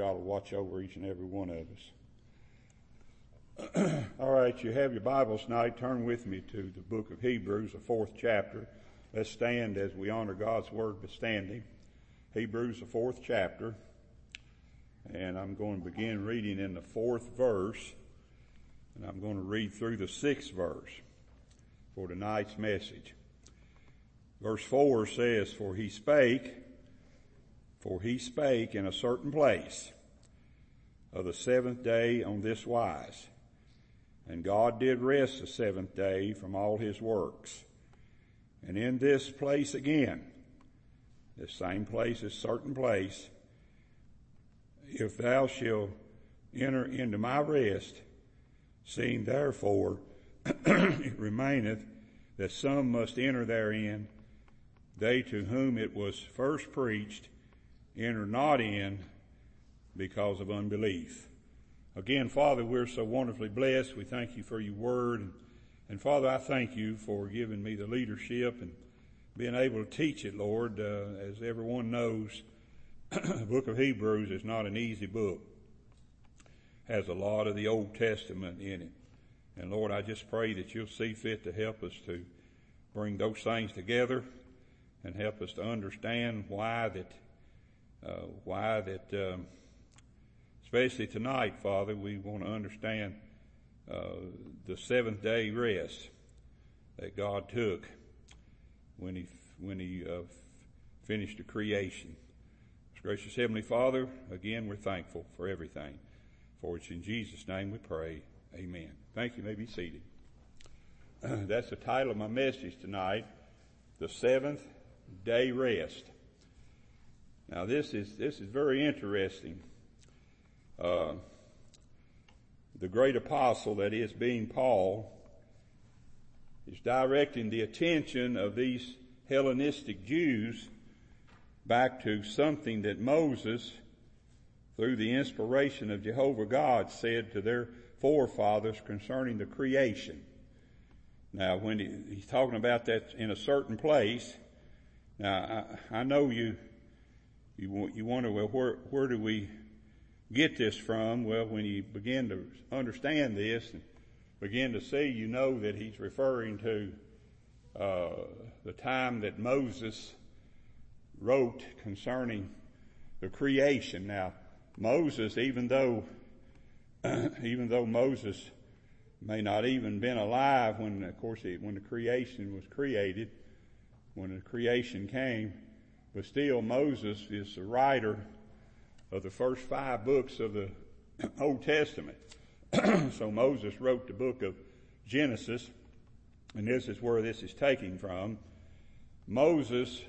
God will watch over each and every one of us. All right, you have your Bibles tonight. Turn with me to the book of Hebrews, the fourth chapter. Let's stand as we honor God's word by standing. Hebrews, the fourth chapter. And I'm going to begin reading in the fourth verse. And I'm going to read through the sixth verse for tonight's message. Verse four says, For he spake, for he spake in a certain place of the seventh day on this wise. And God did rest the seventh day from all his works. And in this place again, this same place, this certain place, if thou shalt enter into my rest, seeing therefore it remaineth that some must enter therein, they to whom it was first preached enter not in because of unbelief. Again, Father, we're so wonderfully blessed. We thank you for your word. And, Father, I thank you for giving me the leadership and being able to teach it, Lord. Uh, as everyone knows, the book of Hebrews is not an easy book. Has a lot of the Old Testament in it. And Lord, I just pray that you'll see fit to help us to bring those things together and help us to understand why that, uh, why that, um, especially tonight, Father, we want to understand uh, the seventh day rest that God took when He when He uh, finished the creation. Gracious Heavenly Father, again we're thankful for everything. For it's in Jesus' name we pray. Amen. Thank you. you may be seated. that's the title of my message tonight. The seventh day rest. Now this is, this is very interesting. Uh, the great apostle that is being Paul is directing the attention of these Hellenistic Jews back to something that Moses, through the inspiration of Jehovah God, said to their forefathers concerning the creation. Now, when he, he's talking about that in a certain place, now I, I know you you you wonder well where where do we get this from? Well, when you begin to understand this and begin to see, you know that he's referring to uh, the time that Moses wrote concerning the creation. Now, Moses, even though even though Moses may not even been alive when, of course, when the creation was created, when the creation came, but still Moses is the writer of the first five books of the Old Testament. so Moses wrote the book of Genesis, and this is where this is taken from. Moses,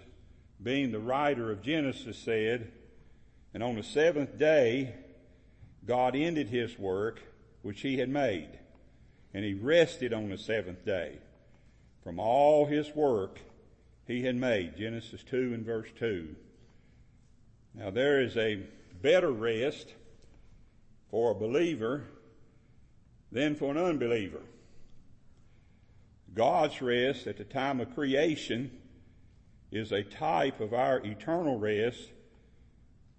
being the writer of Genesis, said, and on the seventh day, God ended his work which he had made, and he rested on the seventh day from all his work he had made. Genesis 2 and verse 2. Now there is a better rest for a believer than for an unbeliever. God's rest at the time of creation is a type of our eternal rest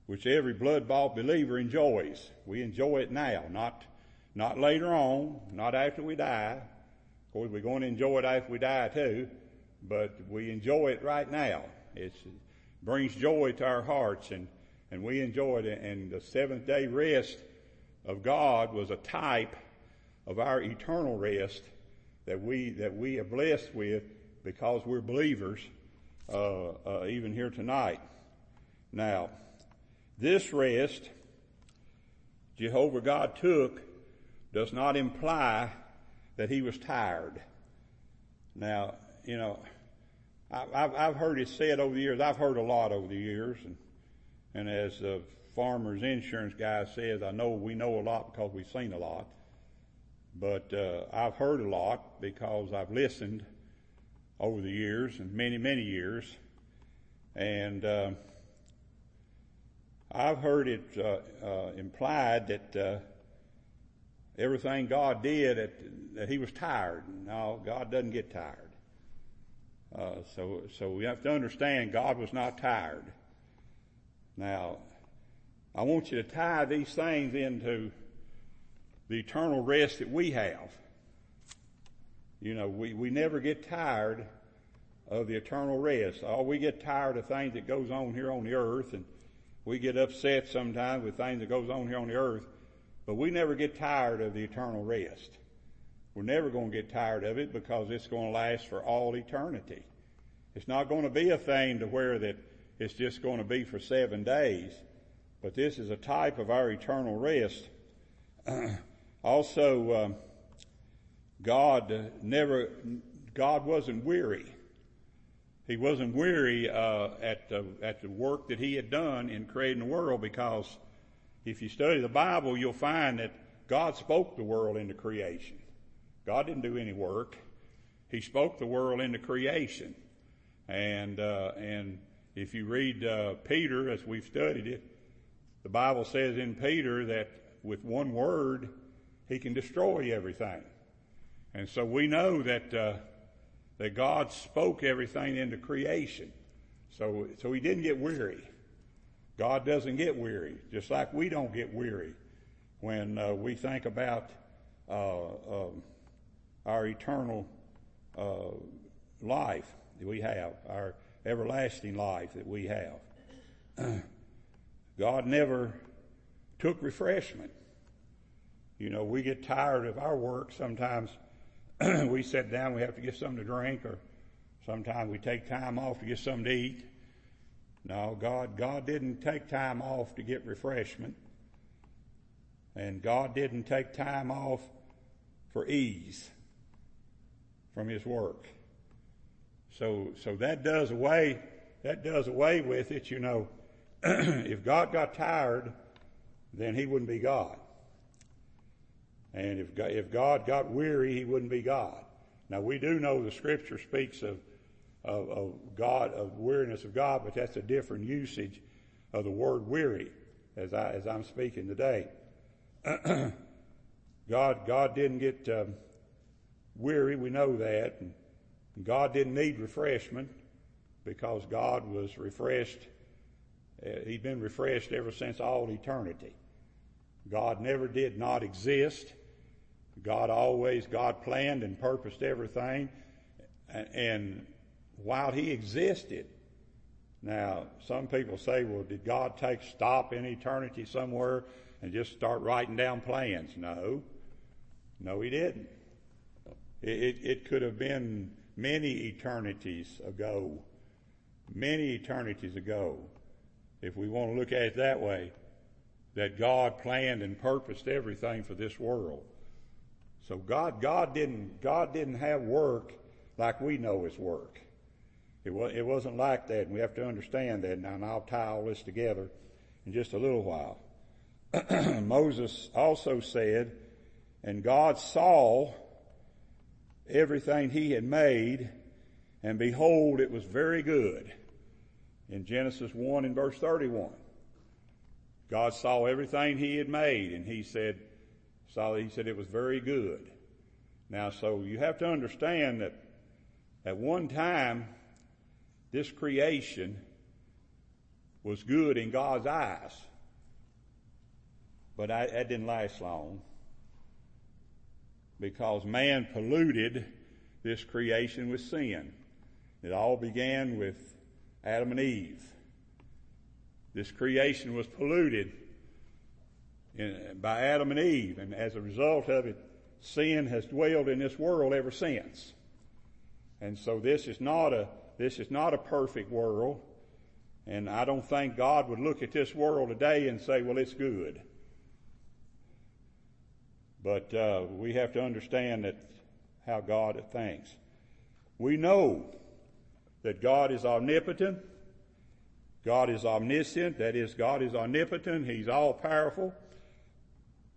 which every blood-bought believer enjoys. We enjoy it now, not, not later on, not after we die. Of course, we're going to enjoy it after we die too, but we enjoy it right now. It's, it brings joy to our hearts and, and we enjoy it. And the seventh day rest of God was a type of our eternal rest that we, that we are blessed with because we're believers, uh, uh, even here tonight. Now, this rest Jehovah God took does not imply that he was tired. Now, you know, I've, I've heard it said over the years, I've heard a lot over the years, and, and as the farmer's insurance guy says, I know we know a lot because we've seen a lot. But uh, I've heard a lot because I've listened over the years and many, many years. And uh, I've heard it uh, uh, implied that uh, everything God did, that, that He was tired. No, God doesn't get tired. Uh, so, so we have to understand God was not tired. Now, I want you to tie these things into the eternal rest that we have. You know, we, we never get tired of the eternal rest. All we get tired of things that goes on here on the earth and we get upset sometimes with things that goes on here on the earth, but we never get tired of the eternal rest. We're never going to get tired of it because it's going to last for all eternity. It's not going to be a thing to where that it's just going to be for seven days, but this is a type of our eternal rest. also, um, God never, God wasn't weary. He wasn't weary uh, at the at the work that he had done in creating the world because if you study the Bible, you'll find that God spoke the world into creation. God didn't do any work. He spoke the world into creation. And, uh, and if you read, uh, Peter, as we've studied it, the Bible says in Peter that with one word, he can destroy everything. And so we know that, uh, that God spoke everything into creation. So, so he didn't get weary. God doesn't get weary, just like we don't get weary when uh, we think about uh, um, our eternal uh, life that we have, our everlasting life that we have. God never took refreshment. You know, we get tired of our work. Sometimes we sit down, we have to get something to drink, or sometimes we take time off to get something to eat. No, God, God didn't take time off to get refreshment. And God didn't take time off for ease from his work. So, so that does away, that does away with it, you know. if God got tired, then he wouldn't be God. And if, if God got weary, he wouldn't be God. Now we do know the scripture speaks of, of, of God, of weariness of God, but that's a different usage of the word weary as I, as I'm speaking today. God, God didn't get, um, weary, we know that. And God didn't need refreshment because God was refreshed. Uh, he'd been refreshed ever since all eternity. God never did not exist. God always, God planned and purposed everything. And while He existed, now some people say, well, did God take stop in eternity somewhere and just start writing down plans? No. No, He didn't. It, it could have been many eternities ago. Many eternities ago. If we want to look at it that way, that God planned and purposed everything for this world. So God, God didn't, God didn't have work like we know His work. It, was, it wasn't like that, and we have to understand that now, and I'll tie all this together in just a little while. Moses also said, and God saw everything he had made, and behold, it was very good. In Genesis 1 and verse 31. God saw everything he had made, and he said, saw, he said it was very good. Now, so you have to understand that at one time, this creation was good in God's eyes. But I, that didn't last long because man polluted this creation with sin. It all began with Adam and Eve. This creation was polluted in, by Adam and Eve, and as a result of it, sin has dwelled in this world ever since. And so this is not a this is not a perfect world, and I don't think God would look at this world today and say, "Well, it's good." But uh, we have to understand that how God thinks. We know that God is omnipotent. God is omniscient. That is, God is omnipotent. He's all powerful.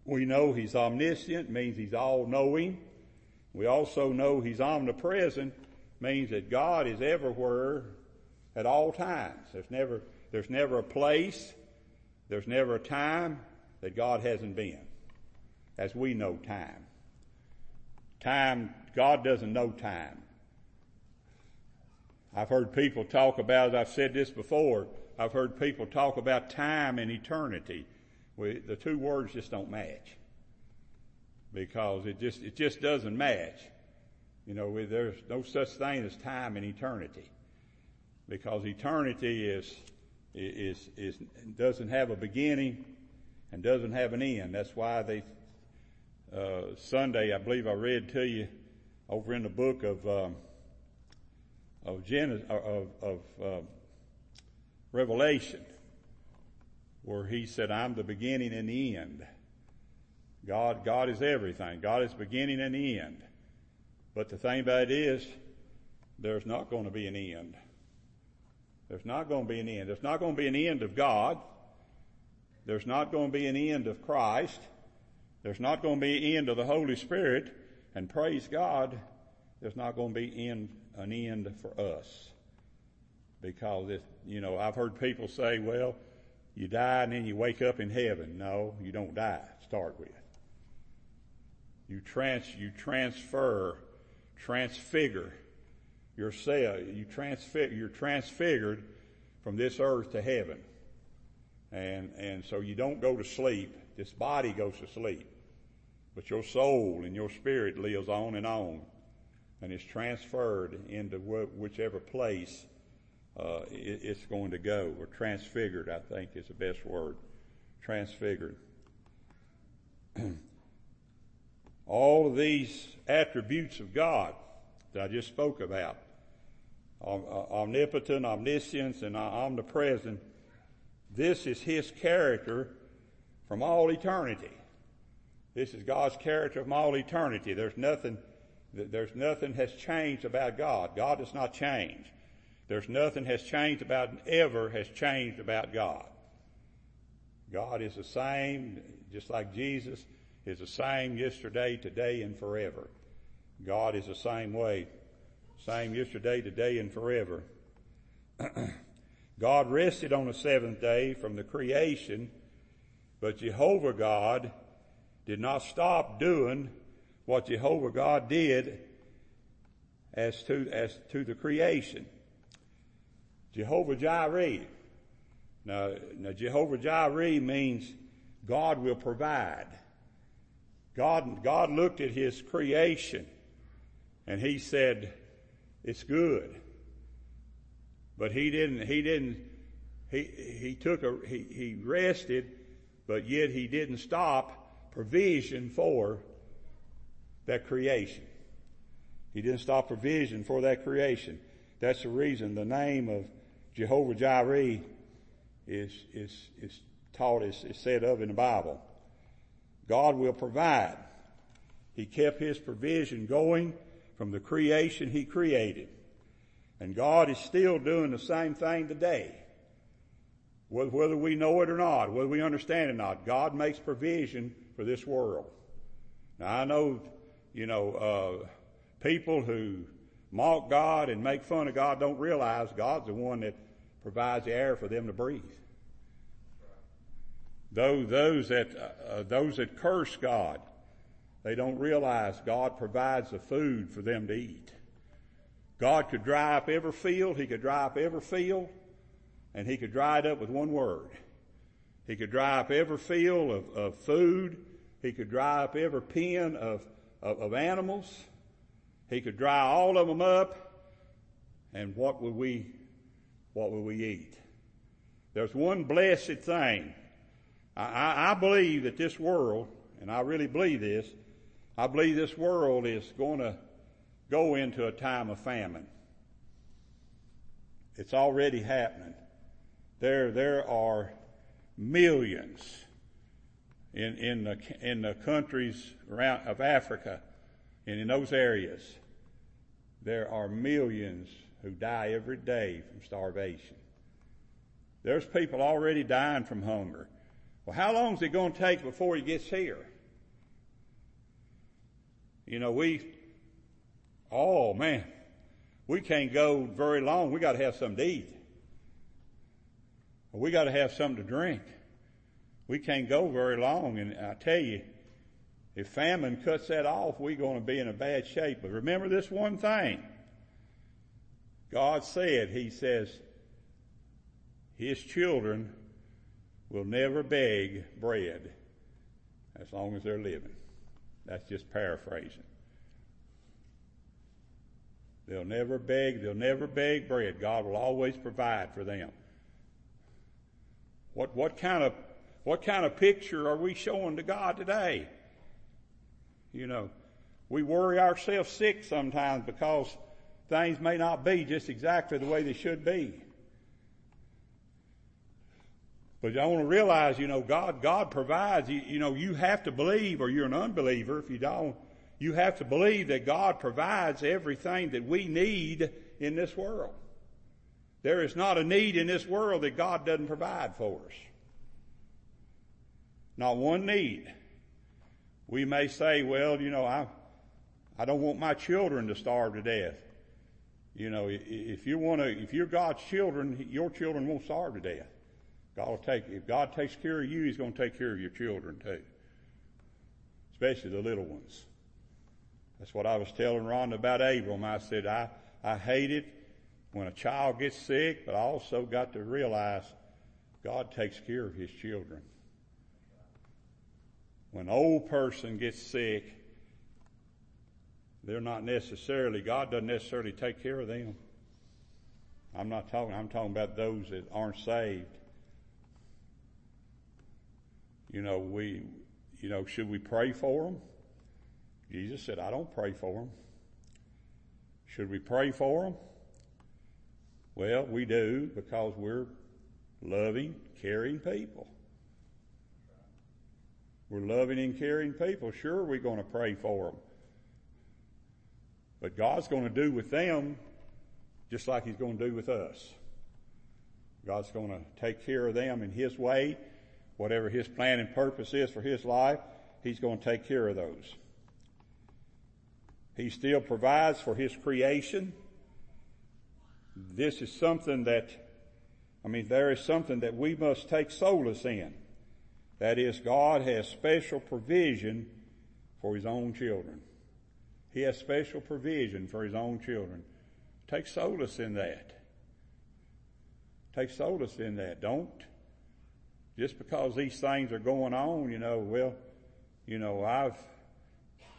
We know He's omniscient, means He's all knowing. We also know He's omnipresent, means that God is everywhere at all times. There's never, there's never a place, there's never a time that God hasn't been as we know time. Time, God doesn't know time. I've heard people talk about, I've said this before, I've heard people talk about time and eternity. We, the two words just don't match because it just it just doesn't match. You know, we, there's no such thing as time and eternity because eternity is is is doesn't have a beginning and doesn't have an end. That's why they uh, Sunday I believe I read to you over in the book of um, of Genesis of, of uh, Revelation where he said, I'm the beginning and the end. God, God is everything. God is beginning and end. But the thing about it is, there's not going to be an end. There's not going to be an end. There's not going to be an end of God. There's not going to be an end of Christ. There's not going to be end of the Holy Spirit. And praise God, there's not going to be end, an end for us. Because you know, I've heard people say, well, you die and then you wake up in heaven. No, you don't die. Start with. You trans, you transfer, transfigure yourself. You transfigure, you're transfigured from this earth to heaven. And, and so you don't go to sleep. This body goes to sleep. But your soul and your spirit lives on and on and is transferred into whichever place uh, it, it's going to go, or transfigured, I think is the best word. Transfigured. All of these attributes of God that I just spoke about, omnipotent, omniscience, and omnipresent, this is His character from all eternity. This is God's character from all eternity. There's nothing, there's nothing has changed about God. God does not change. There's nothing has changed about, ever has changed about God. God is the same, just like Jesus is the same yesterday, today, and forever. God is the same way. Same yesterday, today, and forever. God rested on the seventh day from the creation, but Jehovah God did not stop doing what Jehovah God did as to, as to the creation. Jehovah Jireh. Now, now Jehovah Jireh means God will provide. God, God looked at His creation and He said, it's good. But He didn't, He didn't, He, He took a, He, He rested, but yet He didn't stop provision for that creation. He didn't stop provision for that creation. That's the reason the name of Jehovah Jireh is, is, is taught, is, is said of in the Bible. God will provide. He kept His provision going from the creation He created. And God is still doing the same thing today. Whether we know it or not, whether we understand it or not, God makes provision for this world. Now I know, you know, uh, people who mock God and make fun of God don't realize God's the one that provides the air for them to breathe. Those, those that, uh, those that curse God, they don't realize God provides the food for them to eat. God could dry up every field, He could dry up every field, and He could dry it up with one word. He could dry up every field of, of food. He could dry up every pen of, of, of animals. He could dry all of them up. And what would we what will we eat? There's one blessed thing. I, I, I believe that this world, and I really believe this, I believe this world is going to go into a time of famine. It's already happening. There, there are millions in, in the, in the countries around, of Africa and in those areas. There are millions who die every day from starvation. There's people already dying from hunger. Well, how long is it going to take before he gets here? You know, we, oh man, we can't go very long. We got to have something to eat. We got to have something to drink. We can't go very long. And I tell you, if famine cuts that off, we're going to be in a bad shape. But remember this one thing. God said, He says, his children will never beg bread as long as they're living. That's just paraphrasing. They'll never beg, they'll never beg bread. God will always provide for them. What, what kind of, what kind of picture are we showing to God today? You know, we worry ourselves sick sometimes because things may not be just exactly the way they should be. But I want to realize, you know, God, God provides, you, you know, you have to believe or you're an unbeliever if you don't. You have to believe that God provides everything that we need in this world. There is not a need in this world that God doesn't provide for us. Not one need. We may say, well, you know, I, I don't want my children to starve to death. You know, if you want to, if you're God's children, your children won't starve to death. God will take, if God takes care of you, He's going to take care of your children too. Especially the little ones. That's what I was telling Rhonda about Abram. I said, I, I hate it when a child gets sick, but I also got to realize God takes care of His children. When an old person gets sick, they're not necessarily, God doesn't necessarily take care of them. I'm not talking, I'm talking about those that aren't saved. You know, we, you know, should we pray for them? Jesus said, I don't pray for them. Should we pray for them? Well, we do because we're loving, caring people. We're loving and caring people. Sure, we're going to pray for them. But God's going to do with them just like He's going to do with us. God's going to take care of them in His way. Whatever His plan and purpose is for His life, He's going to take care of those. He still provides for His creation. This is something that, I mean, there is something that we must take solace in. That is, God has special provision for His own children. He has special provision for His own children. Take solace in that. Take solace in that. Don't just because these things are going on, you know, well, you know, I've,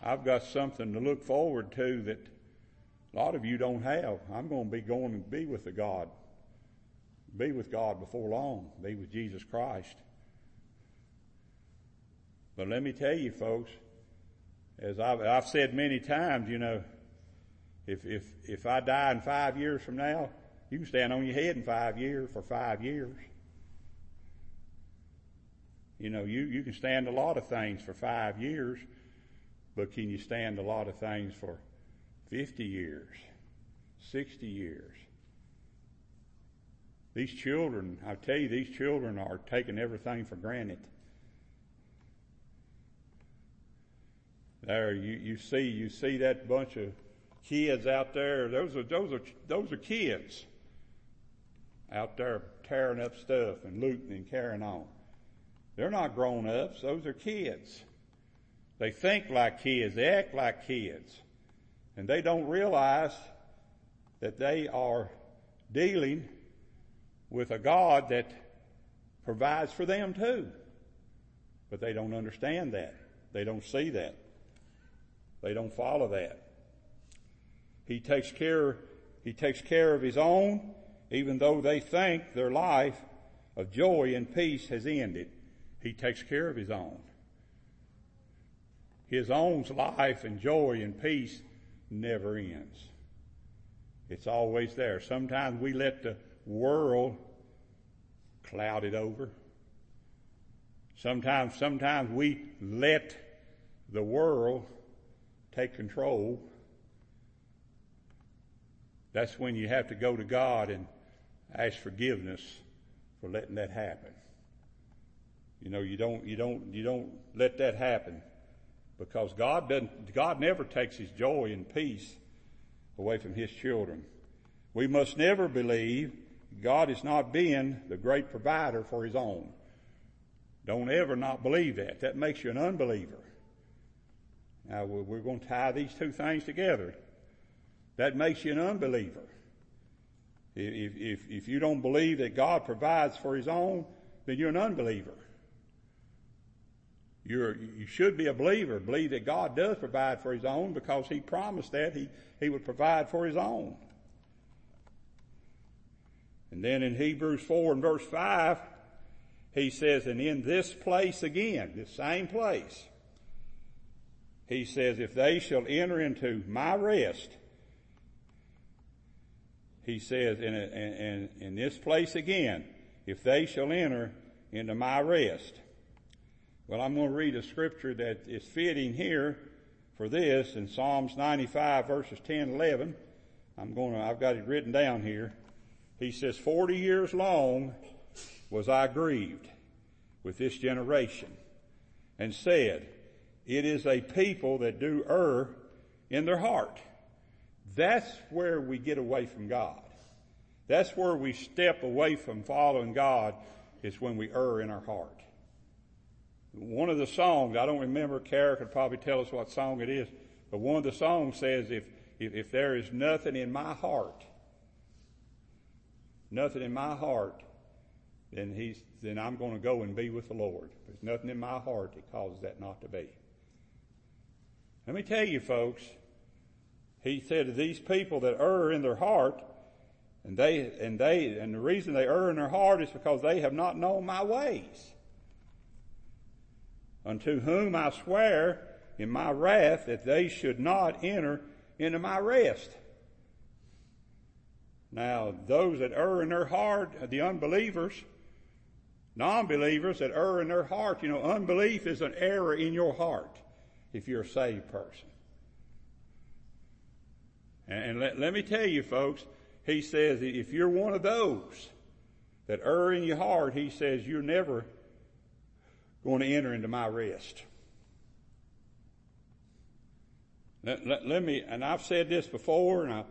I've got something to look forward to that a lot of you don't have. I'm going to be going to be with the God, be with God before long, be with Jesus Christ. But let me tell you folks, as I've, I've said many times, you know, if, if, if I die in five years from now, you can stand on your head in five years for five years. You know, you, you can stand a lot of things for five years, but can you stand a lot of things for 50 years, 60 years? These children, I tell you, these children are taking everything for granted. There, you, you see, you see that bunch of kids out there. Those are, those are, those are kids out there tearing up stuff and looting and carrying on. They're not grown ups. Those are kids. They think like kids. They act like kids. And they don't realize that they are dealing with a God that provides for them too. But they don't understand that. They don't see that. They don't follow that. He takes care, he takes care of his own, even though they think their life of joy and peace has ended. He takes care of his own. His own's life and joy and peace never ends. It's always there. Sometimes we let the world cloud it over. Sometimes, sometimes we let the world take control. That's when you have to go to God and ask forgiveness for letting that happen. You know, you don't, you don't, you don't let that happen because God doesn't, God never takes His joy and peace away from His children. We must never believe God is not being the great provider for His own. Don't ever not believe that. That makes you an unbeliever. Now we're going to tie these two things together. That makes you an unbeliever. If, if, if you don't believe that God provides for His own, then you're an unbeliever. You're, you should be a believer. Believe that God does provide for His own because He promised that He, He would provide for His own. And then in Hebrews 4 and verse 5, he says, and in this place again, this same place, he says, if they shall enter into my rest, he says, in, in, in this place again, if they shall enter into my rest. Well, I'm going to read a scripture that is fitting here for this in Psalms 95 verses 10 11. I'm going to, I've got it written down here. He says, 40 years long was I grieved with this generation and said, it is a people that do err in their heart. That's where we get away from God. That's where we step away from following God is when we err in our heart. One of the songs, I don't remember, Kara could probably tell us what song it is, but one of the songs says, if, if, if there is nothing in my heart, nothing in my heart, then he's, then I'm going to go and be with the Lord. There's nothing in my heart that causes that not to be. Let me tell you folks, he said to these people that err in their heart, and they, and they, and the reason they err in their heart is because they have not known my ways. Unto whom I swear in my wrath that they should not enter into my rest. Now, those that err in their heart, the unbelievers, non-believers that err in their heart, you know, unbelief is an error in your heart if you're a saved person. And, let, let me tell you folks, he says if you're one of those that err in your heart, he says you're never going to enter into my rest. Let, let, let me, and I've said this before, and I,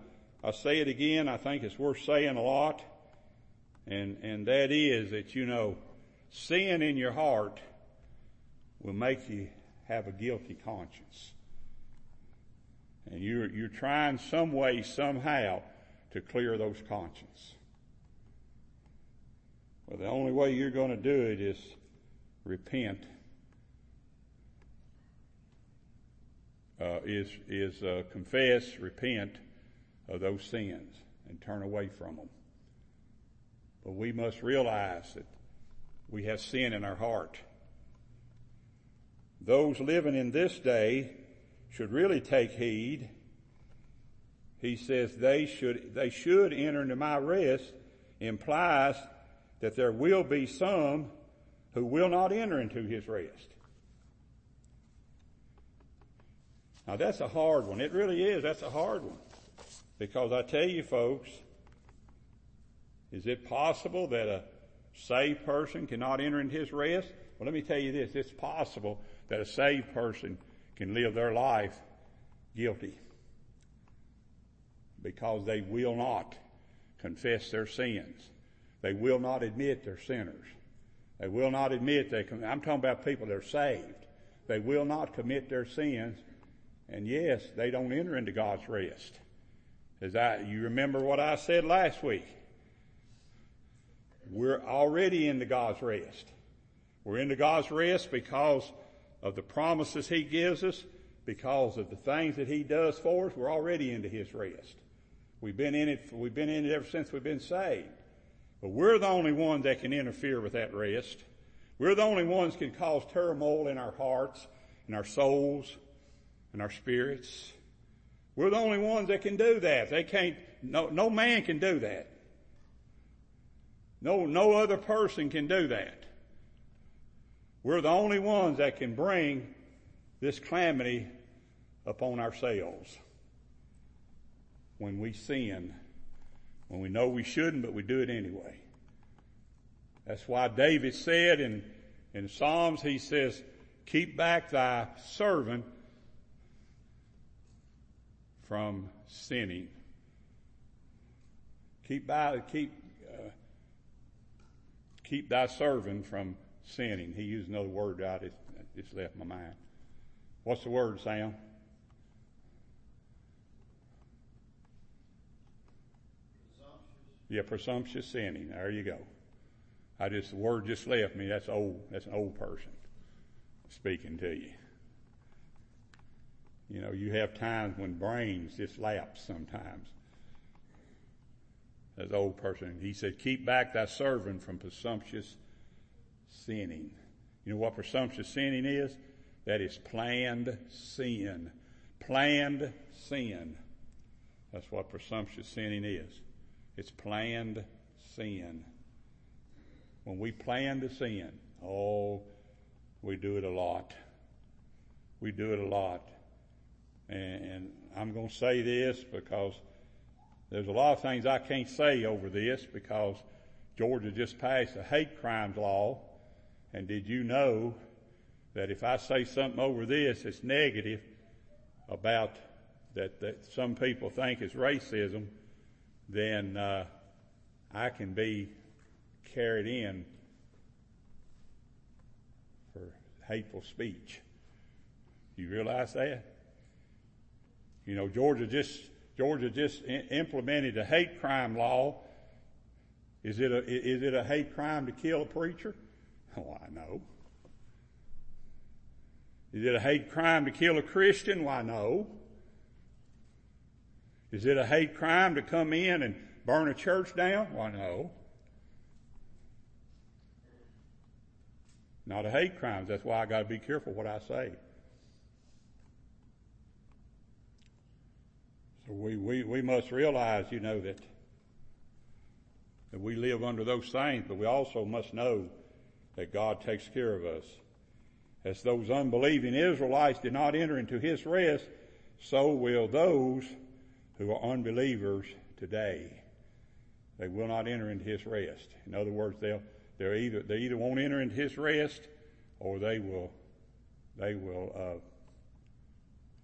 I'll say it again. I think it's worth saying a lot. And, and that is that, you know, sin in your heart will make you have a guilty conscience. And you're, you're trying some way, somehow, to clear those conscience. Well, the only way you're going to do it is repent. Uh, is is uh, confess, repent of those sins, and turn away from them. But we must realize that we have sin in our heart. Those living in this day should really take heed. He says they should, they should enter into my rest implies that there will be some who will not enter into his rest. Now that's a hard one. It really is. That's a hard one. Because I tell you folks, is it possible that a saved person cannot enter into his rest? Well, let me tell you this. It's possible that a saved person can live their life guilty because they will not confess their sins. They will not admit they're sinners. They will not admit they can, I'm talking about people that are saved. They will not commit their sins. And yes, they don't enter into God's rest. As I, you remember what I said last week. We're already into God's rest. We're into God's rest because of the promises He gives us, because of the things that He does for us. We're already into His rest. We've been in it, we've been in it ever since we've been saved. But we're the only ones that can interfere with that rest. We're the only ones can cause turmoil in our hearts, in our souls, in our spirits. We're the only ones that can do that. They can't, no, no man can do that. No, no other person can do that. We're the only ones that can bring this calamity upon ourselves when we sin, when we know we shouldn't, but we do it anyway. That's why David said in, in Psalms, he says, keep back thy servant from sinning. Keep by, keep, uh, keep thy servant from sinning. He used another word out. It just left my mind. What's the word, Sam? Yeah, presumptuous sinning. There you go. I just, the word just left me. That's old. That's an old person speaking to you. You know, you have times when brains just lapse sometimes. As old person, he said, keep back thy servant from presumptuous sinning. You know what presumptuous sinning is? That is planned sin. Planned sin. That's what presumptuous sinning is. It's planned sin. When we plan to sin, oh, we do it a lot. We do it a lot. And and I'm going to say this because there's a lot of things I can't say over this because Georgia just passed a hate crimes law. And did you know that if I say something over this it's negative about that, that some people think is racism, then uh, I can be carried in for hateful speech. You realize that? You know, Georgia just Georgia just implemented a hate crime law. Is it a is it a hate crime to kill a preacher? Oh, I know. Is it a hate crime to kill a Christian? Why, no. Is it a hate crime to come in and burn a church down? Why, no. Not a hate crime. That's why I got to be careful what I say. So we, we, we must realize, you know, that, that we live under those things, but we also must know that God takes care of us. As those unbelieving Israelites did not enter into his rest, so will those who are unbelievers today. They will not enter into his rest. In other words, they'll, they're either, they either won't enter into his rest or they will, they will, uh,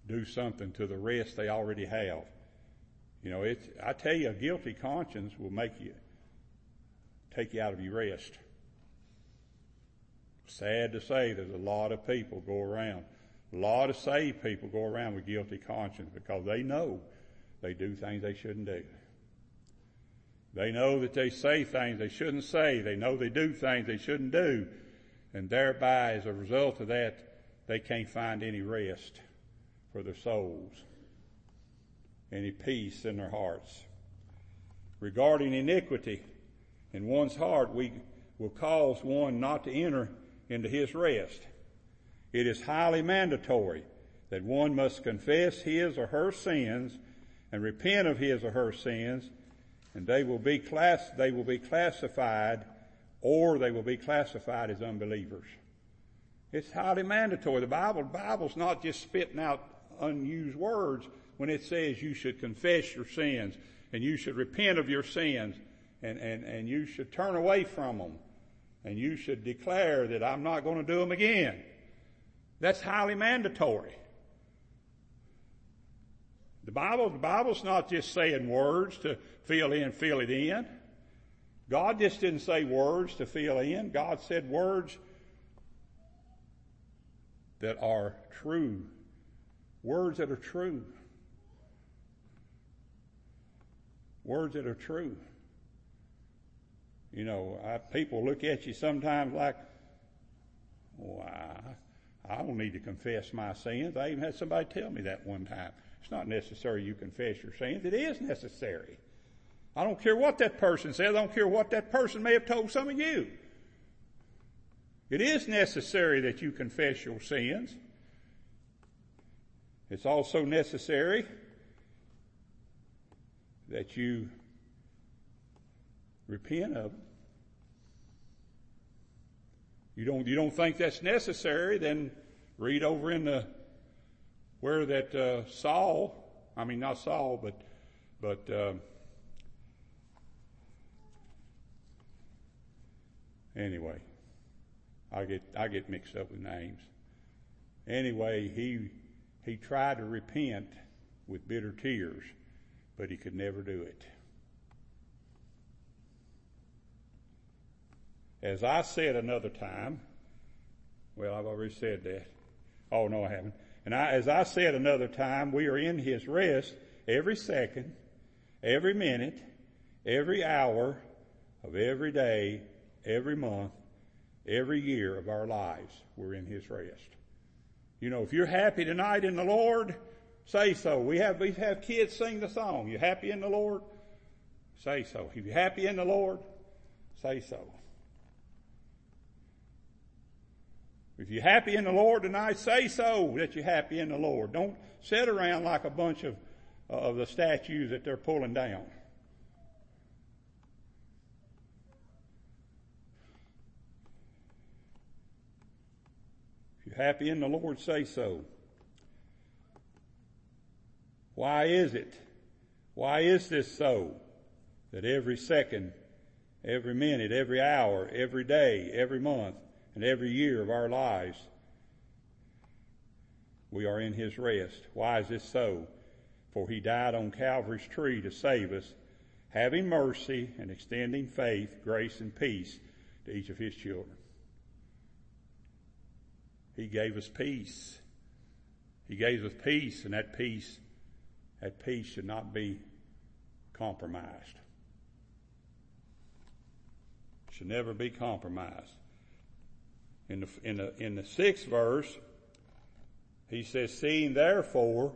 do something to the rest they already have. You know, it's, I tell you, a guilty conscience will make you, take you out of your rest. Sad to say, there's a lot of people go around, a lot of saved people go around with guilty conscience because they know they do things they shouldn't do. They know that they say things they shouldn't say. They know they do things they shouldn't do. And thereby, as a result of that, they can't find any rest for their souls, any peace in their hearts. Regarding iniquity in one's heart, we will cause one not to enter into his rest. It is highly mandatory that one must confess his or her sins and repent of his or her sins, and they will be class, they will be classified or they will be classified as unbelievers. It's highly mandatory. The Bible, the Bible's not just spitting out unused words when it says you should confess your sins and you should repent of your sins and, and, and you should turn away from them and you should declare that I'm not going to do them again. That's highly mandatory. The Bible, the Bible's not just saying words to fill in, fill it in. God just didn't say words to fill in. God said words that are true. Words that are true. Words that are true. You know, I, people look at you sometimes like, well, I, I don't need to confess my sins. I even had somebody tell me that one time. It's not necessary you confess your sins. It is necessary. I don't care what that person says. I don't care what that person may have told some of you. It is necessary that you confess your sins. It's also necessary that you repent of them. You don't, you don't think that's necessary, then read over in the, where that, uh, Saul, I mean not Saul, but, but, uh, anyway, I get, I get mixed up with names. Anyway, he, he tried to repent with bitter tears, but he could never do it. As I said another time, well, I've already said that. Oh, no, I haven't. And I, as I said another time, we are in His rest every second, every minute, every hour of every day, every month, every year of our lives, we're in His rest. You know, if you're happy tonight in the Lord, say so. We have, we have kids sing the song. You happy in the Lord? Say so. If you're happy in the Lord, say so. If you're happy in the Lord tonight, say so that you're happy in the Lord. Don't sit around like a bunch of, uh, of the statues that they're pulling down. If you're happy in the Lord, say so. Why is it? Why is this so? That every second, every minute, every hour, every day, every month, and every year of our lives, we are in His rest. Why is this so? For He died on Calvary's tree to save us, having mercy and extending faith, grace, and peace to each of His children. He gave us peace. He gave us peace, and that peace, that peace should not be compromised. Should never be compromised. In the, in the, in the sixth verse, he says, seeing therefore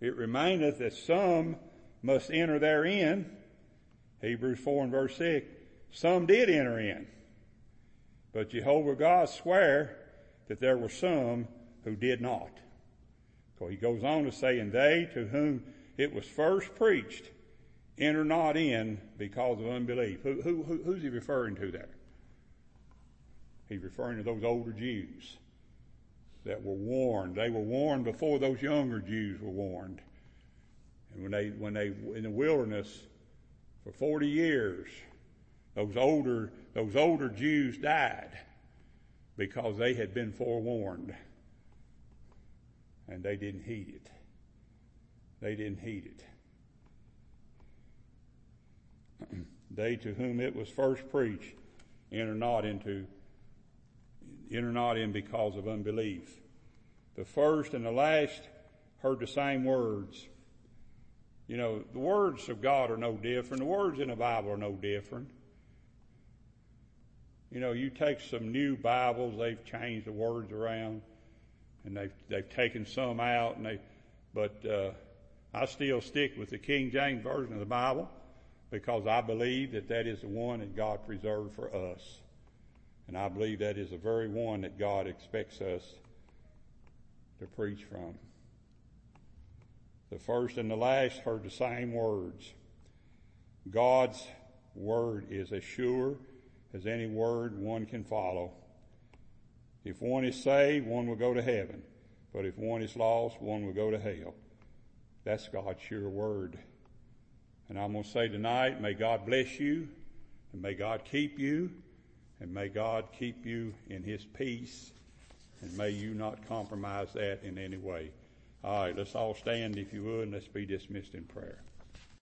it remaineth that some must enter therein. Hebrews 4 and verse 6. Some did enter in. But Jehovah God swear that there were some who did not. So he goes on to say, and they to whom it was first preached enter not in because of unbelief. Who, who, who's he referring to there? He's referring to those older Jews that were warned. They were warned before those younger Jews were warned. And when they, when they, in the wilderness for 40 years, those older, those older Jews died because they had been forewarned. And they didn't heed it. They didn't heed it. they to whom it was first preached enter not into enter not in because of unbelief. The first and the last heard the same words. You know, the words of God are no different. The words in the Bible are no different. You know, you take some new Bibles, they've changed the words around and they've, they've taken some out and they, but, uh, I still stick with the King James Version of the Bible because I believe that that is the one that God preserved for us. And I believe that is the very one that God expects us to preach from. The first and the last heard the same words. God's word is as sure as any word one can follow. If one is saved, one will go to heaven. But if one is lost, one will go to hell. That's God's sure word. And I'm going to say tonight, may God bless you and may God keep you and may God keep you in His peace and may you not compromise that in any way. All right, let's all stand if you would and let's be dismissed in prayer.